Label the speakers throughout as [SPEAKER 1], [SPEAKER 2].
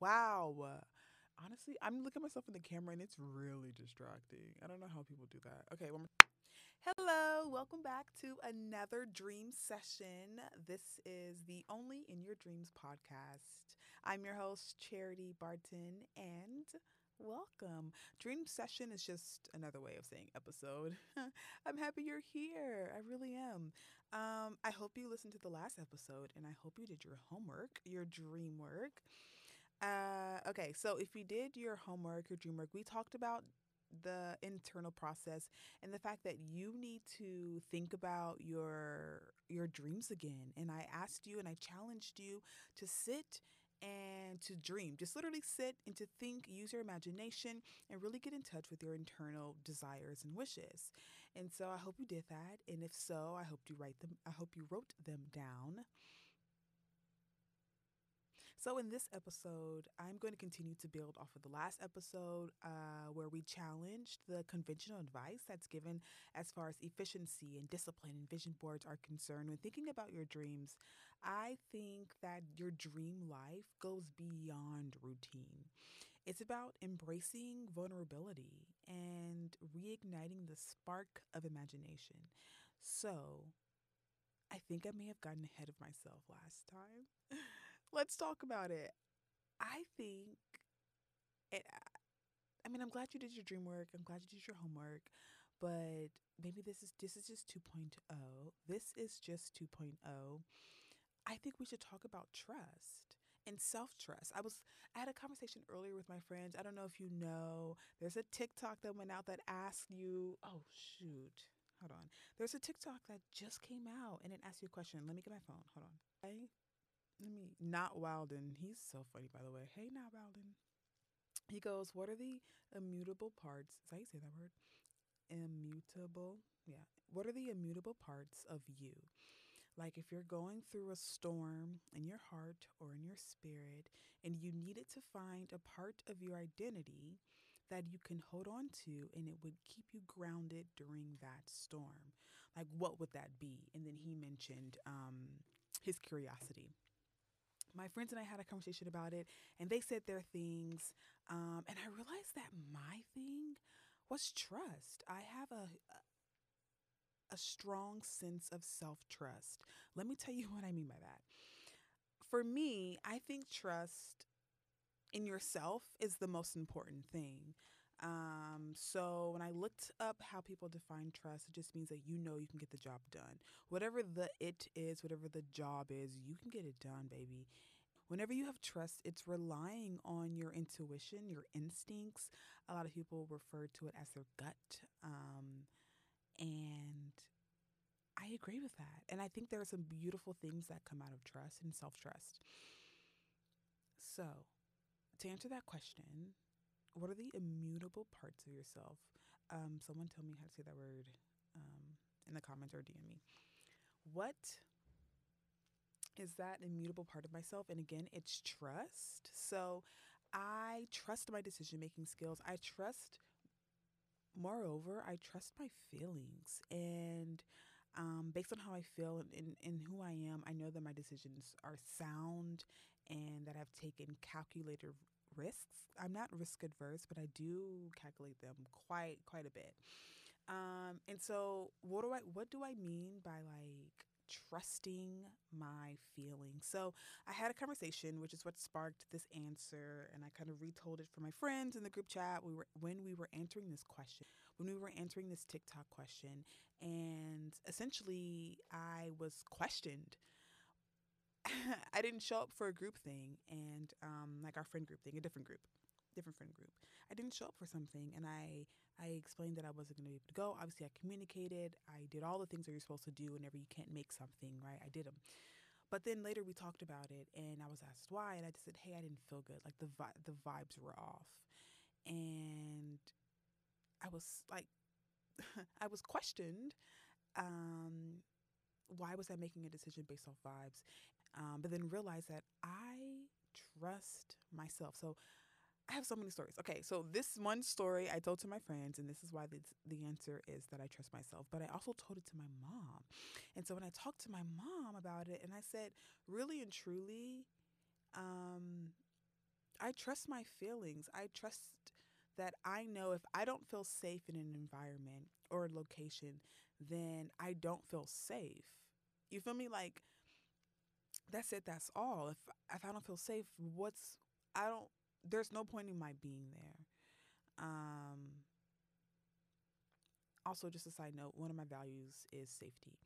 [SPEAKER 1] Wow. Honestly, I'm looking at myself in the camera and it's really distracting. I don't know how people do that. Okay, one more. Hello, welcome back to another dream session. This is the Only in Your Dreams podcast. I'm your host, Charity Barton, and welcome. Dream session is just another way of saying episode. I'm happy you're here. I really am. Um, I hope you listened to the last episode and I hope you did your homework, your dream work. Uh, okay, so if you did your homework, your dream work, we talked about the internal process and the fact that you need to think about your your dreams again. And i asked you and i challenged you to sit and to dream just literally sit and to think use your imagination and really get in touch with your internal desires and wishes. And so i hope you did that. And if so i hope you write them i hope you wrote them down so, in this episode, I'm going to continue to build off of the last episode uh, where we challenged the conventional advice that's given as far as efficiency and discipline and vision boards are concerned. When thinking about your dreams, I think that your dream life goes beyond routine. It's about embracing vulnerability and reigniting the spark of imagination. So, I think I may have gotten ahead of myself last time. Let's talk about it. I think, it, I mean, I'm glad you did your dream work. I'm glad you did your homework, but maybe this is this is just 2.0. This is just 2.0. I think we should talk about trust and self trust. I was I had a conversation earlier with my friends. I don't know if you know. There's a TikTok that went out that asked you. Oh shoot. Hold on. There's a TikTok that just came out and it asks you a question. Let me get my phone. Hold on. Let me not Wilden. He's so funny, by the way. Hey, not Wilden. He goes, "What are the immutable parts?" Is that you say that word? Immutable. Yeah. What are the immutable parts of you? Like if you're going through a storm in your heart or in your spirit, and you needed to find a part of your identity that you can hold on to and it would keep you grounded during that storm. Like, what would that be? And then he mentioned um, his curiosity. My friends and I had a conversation about it, and they said their things. Um, and I realized that my thing was trust. I have a, a strong sense of self trust. Let me tell you what I mean by that. For me, I think trust in yourself is the most important thing. Um, so when I looked up how people define trust, it just means that you know you can get the job done. Whatever the it is, whatever the job is, you can get it done, baby. Whenever you have trust, it's relying on your intuition, your instincts. A lot of people refer to it as their gut. Um, and I agree with that. And I think there are some beautiful things that come out of trust and self trust. So, to answer that question, what are the immutable parts of yourself? Um, someone tell me how to say that word um, in the comments or DM me. What is that immutable part of myself? And again, it's trust. So I trust my decision making skills. I trust, moreover, I trust my feelings. And um, based on how I feel and, and, and who I am, I know that my decisions are sound and that I've taken calculated risks. I'm not risk adverse, but I do calculate them quite quite a bit. Um, and so, what do I what do I mean by like trusting my feelings? So, I had a conversation, which is what sparked this answer, and I kind of retold it for my friends in the group chat. We were when we were answering this question, when we were answering this TikTok question, and essentially, I was questioned I didn't show up for a group thing and um, like our friend group thing, a different group, different friend group. I didn't show up for something and I I explained that I wasn't going to be able to go. Obviously, I communicated. I did all the things that you're supposed to do whenever you can't make something, right? I did them. But then later we talked about it and I was asked why and I just said, "Hey, I didn't feel good. Like the vi- the vibes were off." And I was like I was questioned um, why was I making a decision based off vibes? Um, but then realize that I trust myself. So I have so many stories. Okay, so this one story I told to my friends, and this is why the, the answer is that I trust myself. But I also told it to my mom. And so when I talked to my mom about it, and I said, really and truly, um, I trust my feelings. I trust that I know if I don't feel safe in an environment or a location, then I don't feel safe. You feel me? Like that's it. That's all. If if I don't feel safe, what's I don't. There's no point in my being there. Um. Also, just a side note, one of my values is safety.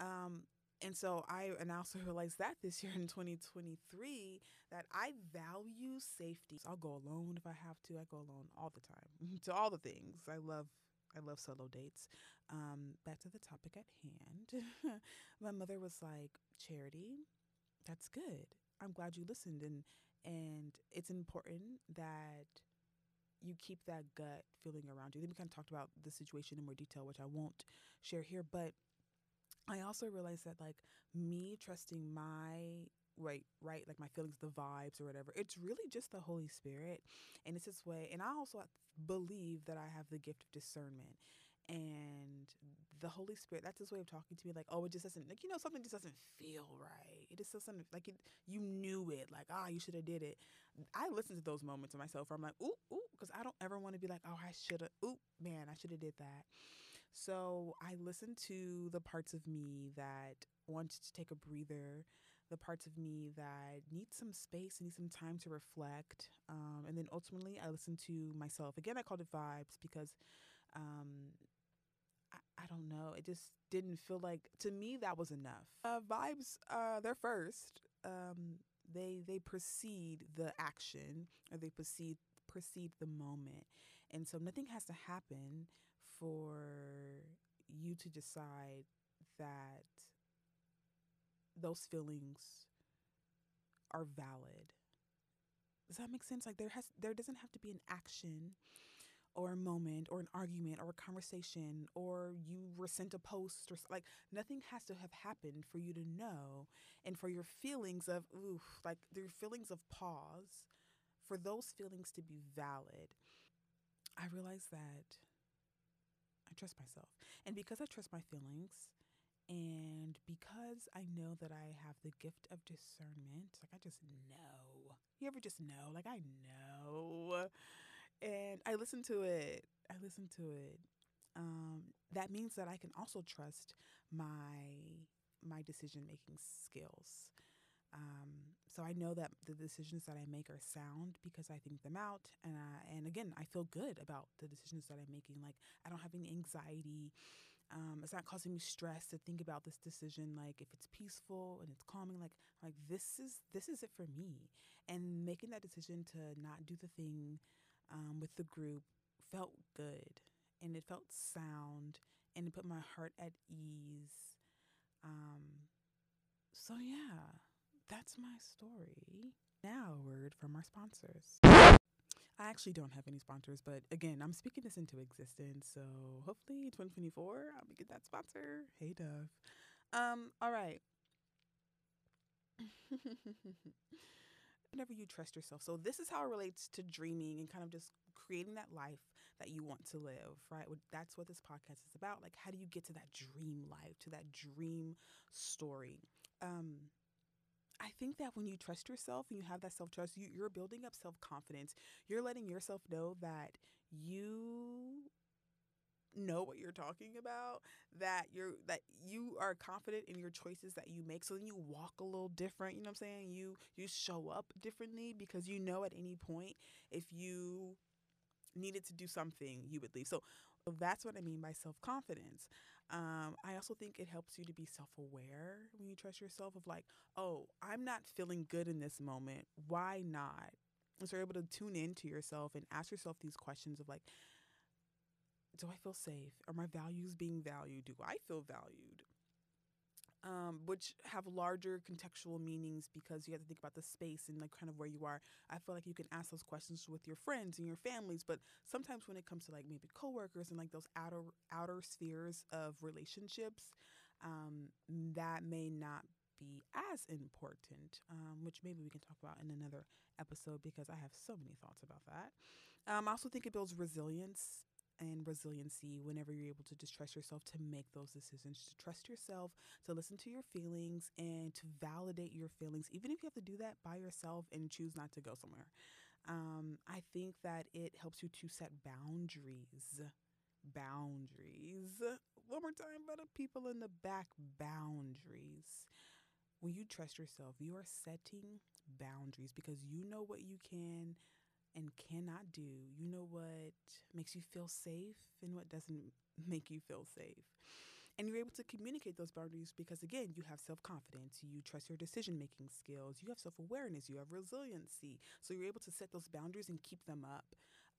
[SPEAKER 1] Um, and so I and I also realized that this year in 2023 that I value safety. So I'll go alone if I have to. I go alone all the time to all the things. I love I love solo dates. Um, back to the topic at hand. My mother was like, "Charity, that's good. I'm glad you listened, and and it's important that." You keep that gut feeling around you. Then we kind of talked about the situation in more detail, which I won't share here. But I also realized that like me trusting my right right like my feelings the vibes or whatever it's really just the holy spirit and it's this way and i also believe that i have the gift of discernment and the holy spirit that's his way of talking to me like oh it just doesn't like you know something just doesn't feel right it just doesn't like it you knew it like ah you should have did it i listen to those moments of myself where i'm like ooh ooh because i don't ever want to be like oh i should have ooh man i should have did that so I listen to the parts of me that wanted to take a breather, the parts of me that need some space, need some time to reflect. Um, and then ultimately, I listen to myself. Again, I called it vibes because um, I, don't know. It just didn't feel like, to me, that was enough. Uh, vibes, uh, they're first. Um, they they precede the action or they precede precede the moment and so nothing has to happen for you to decide that those feelings are valid. Does that make sense? Like there has there doesn't have to be an action or a moment or an argument or a conversation or you were sent a post or like nothing has to have happened for you to know and for your feelings of ooh like your feelings of pause for those feelings to be valid. I realized that I trust myself. And because I trust my feelings, and because I know that I have the gift of discernment, like I just know. You ever just know? Like I know. And I listen to it. I listen to it. Um, that means that I can also trust my my decision making skills. Um, so I know that the decisions that I make are sound because I think them out, and I, and again, I feel good about the decisions that I'm making. Like I don't have any anxiety. Um, it's not causing me stress to think about this decision. Like if it's peaceful and it's calming, like like this is this is it for me. And making that decision to not do the thing um, with the group felt good, and it felt sound, and it put my heart at ease. Um, so yeah that's my story. Now, a word from our sponsors. I actually don't have any sponsors, but again, I'm speaking this into existence. So hopefully, 2024, I'll get that sponsor. Hey, Dove. Um, all right. Whenever you trust yourself. So, this is how it relates to dreaming and kind of just creating that life that you want to live, right? That's what this podcast is about. Like, how do you get to that dream life, to that dream story? Um, I think that when you trust yourself and you have that self trust, you, you're building up self confidence. You're letting yourself know that you know what you're talking about that you're that you are confident in your choices that you make so then you walk a little different you know what i'm saying you you show up differently because you know at any point if you needed to do something you would leave so that's what i mean by self-confidence um, I also think it helps you to be self aware when you trust yourself of like, oh, I'm not feeling good in this moment. Why not? And so you're able to tune into yourself and ask yourself these questions of like, do I feel safe? Are my values being valued? Do I feel valued? um, which have larger contextual meanings because you have to think about the space and like kind of where you are. I feel like you can ask those questions with your friends and your families, but sometimes when it comes to like maybe coworkers and like those outer outer spheres of relationships, um, that may not be as important, um, which maybe we can talk about in another episode because I have so many thoughts about that. Um, I also think it builds resilience and resiliency whenever you're able to just trust yourself to make those decisions, to trust yourself, to listen to your feelings, and to validate your feelings, even if you have to do that by yourself and choose not to go somewhere. Um, I think that it helps you to set boundaries. Boundaries. One more time, but people in the back, boundaries. When you trust yourself, you are setting boundaries because you know what you can and cannot do. You know what makes you feel safe and what doesn't make you feel safe. And you're able to communicate those boundaries because, again, you have self confidence, you trust your decision making skills, you have self awareness, you have resiliency. So you're able to set those boundaries and keep them up.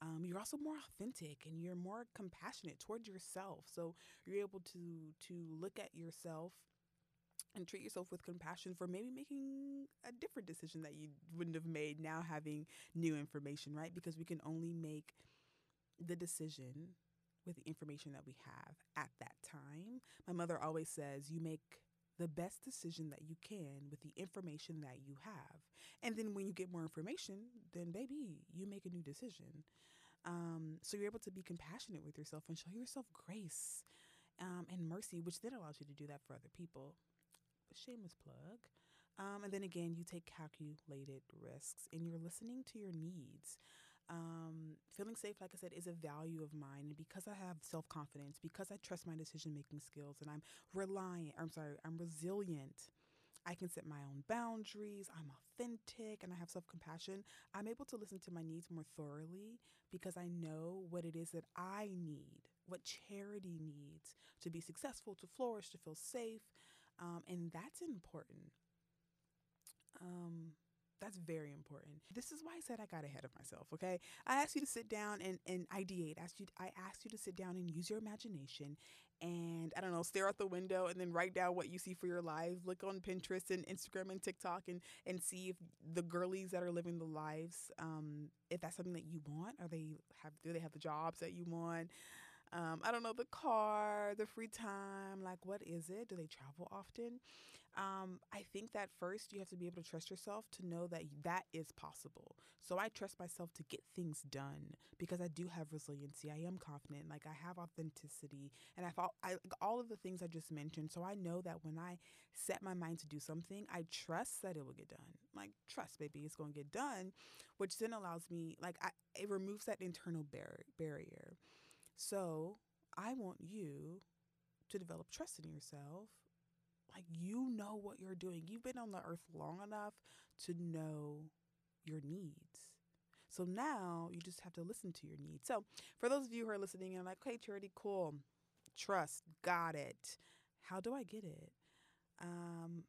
[SPEAKER 1] Um, you're also more authentic and you're more compassionate towards yourself. So you're able to to look at yourself and treat yourself with compassion for maybe making a different decision that you wouldn't have made now having new information, right? Because we can only make the decision with the information that we have at that time. My mother always says, you make the best decision that you can with the information that you have. And then when you get more information, then baby, you make a new decision. Um, so you're able to be compassionate with yourself and show yourself grace um, and mercy, which then allows you to do that for other people shameless plug. Um, and then again, you take calculated risks and you're listening to your needs. Um, feeling safe, like I said, is a value of mine. And because I have self confidence, because I trust my decision making skills, and I'm reliant, I'm sorry, I'm resilient, I can set my own boundaries, I'm authentic, and I have self compassion. I'm able to listen to my needs more thoroughly because I know what it is that I need, what charity needs to be successful, to flourish, to feel safe, um, and that's important. Um, that's very important. This is why I said I got ahead of myself, okay? I asked you to sit down and, and ideate. Asked you, I asked you to sit down and use your imagination and, I don't know, stare out the window and then write down what you see for your life. Look on Pinterest and Instagram and TikTok and, and see if the girlies that are living the lives, um, if that's something that you want. Are they have, do they have the jobs that you want? Um, I don't know, the car, the free time, like what is it? Do they travel often? Um, I think that first you have to be able to trust yourself to know that that is possible. So I trust myself to get things done because I do have resiliency. I am confident, like I have authenticity, and all, I, like all of the things I just mentioned. So I know that when I set my mind to do something, I trust that it will get done. Like trust, baby, it's going to get done, which then allows me, like, I, it removes that internal bar- barrier. So I want you to develop trust in yourself. Like you know what you're doing. You've been on the earth long enough to know your needs. So now you just have to listen to your needs. So for those of you who are listening and I'm like, okay, Charity, cool, trust, got it. How do I get it? Um,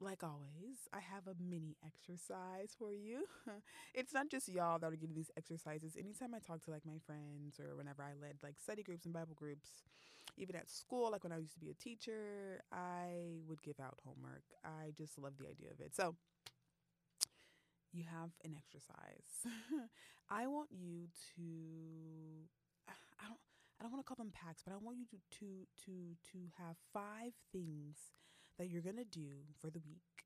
[SPEAKER 1] like always, I have a mini exercise for you. it's not just y'all that are getting these exercises. Anytime I talk to like my friends or whenever I led like study groups and Bible groups, even at school, like when I used to be a teacher, I would give out homework. I just love the idea of it. So, you have an exercise. I want you to I don't I don't want to call them packs, but I want you to to to to have five things that you're going to do for the week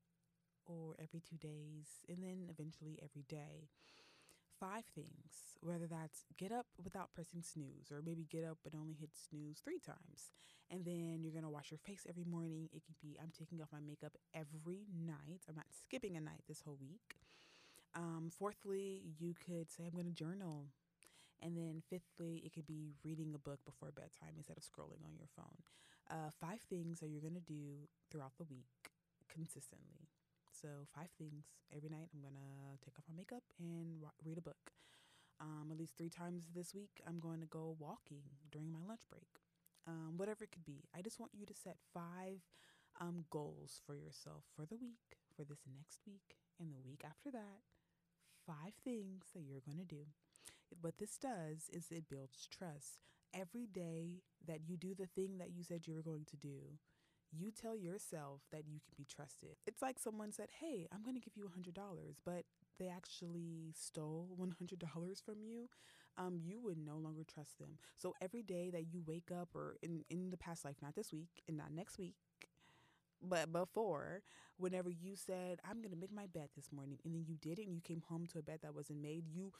[SPEAKER 1] or every two days, and then eventually every day. Five things, whether that's get up without pressing snooze, or maybe get up but only hit snooze three times. And then you're gonna wash your face every morning. It could be I'm taking off my makeup every night. I'm not skipping a night this whole week. Um, fourthly, you could say I'm gonna journal and then fifthly, it could be reading a book before bedtime instead of scrolling on your phone. Uh, five things that you're going to do throughout the week consistently. So, five things every night. I'm going to take off my makeup and read a book. Um, at least three times this week, I'm going to go walking during my lunch break. Um, whatever it could be. I just want you to set five um, goals for yourself for the week, for this next week, and the week after that. Five things that you're going to do what this does is it builds trust. Every day that you do the thing that you said you were going to do, you tell yourself that you can be trusted. It's like someone said, Hey, I'm going to give you $100, but they actually stole $100 from you, um, you would no longer trust them. So every day that you wake up, or in, in the past life, not this week and not next week, But before, whenever you said, I'm going to make my bed this morning, and then you did it and you came home to a bed that wasn't made, you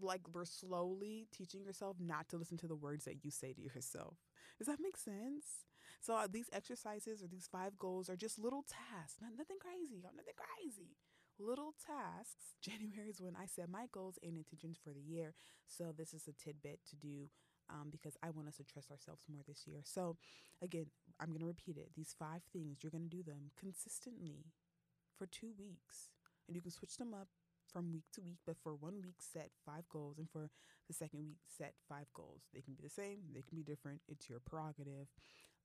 [SPEAKER 1] like were slowly teaching yourself not to listen to the words that you say to yourself. Does that make sense? So uh, these exercises or these five goals are just little tasks, not, nothing crazy, nothing crazy. Little tasks. January is when I set my goals and intentions for the year. So this is a tidbit to do um, because I want us to trust ourselves more this year. So, again, I'm going to repeat it. These five things, you're going to do them consistently for two weeks. And you can switch them up from week to week, but for one week, set five goals. And for the second week, set five goals. They can be the same, they can be different. It's your prerogative.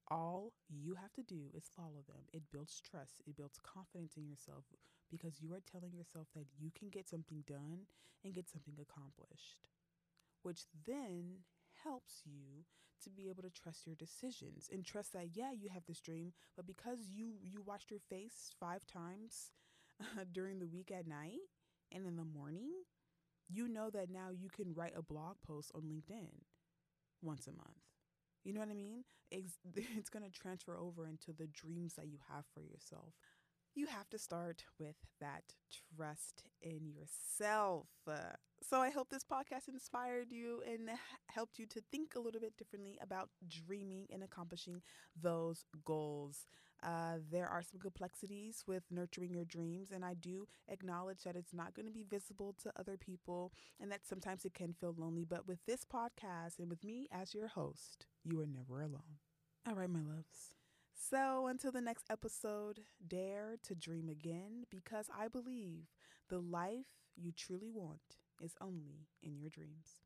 [SPEAKER 1] All you have to do is follow them. It builds trust, it builds confidence in yourself because you are telling yourself that you can get something done and get something accomplished, which then helps you to be able to trust your decisions and trust that yeah you have this dream but because you you washed your face five times uh, during the week at night and in the morning you know that now you can write a blog post on linkedin once a month. You know what i mean? It's, it's going to transfer over into the dreams that you have for yourself you have to start with that trust in yourself. So I hope this podcast inspired you and helped you to think a little bit differently about dreaming and accomplishing those goals. Uh, there are some complexities with nurturing your dreams, and I do acknowledge that it's not going to be visible to other people and that sometimes it can feel lonely. But with this podcast and with me as your host, you are never alone. All right, my loves. So, until the next episode, dare to dream again because I believe the life you truly want is only in your dreams.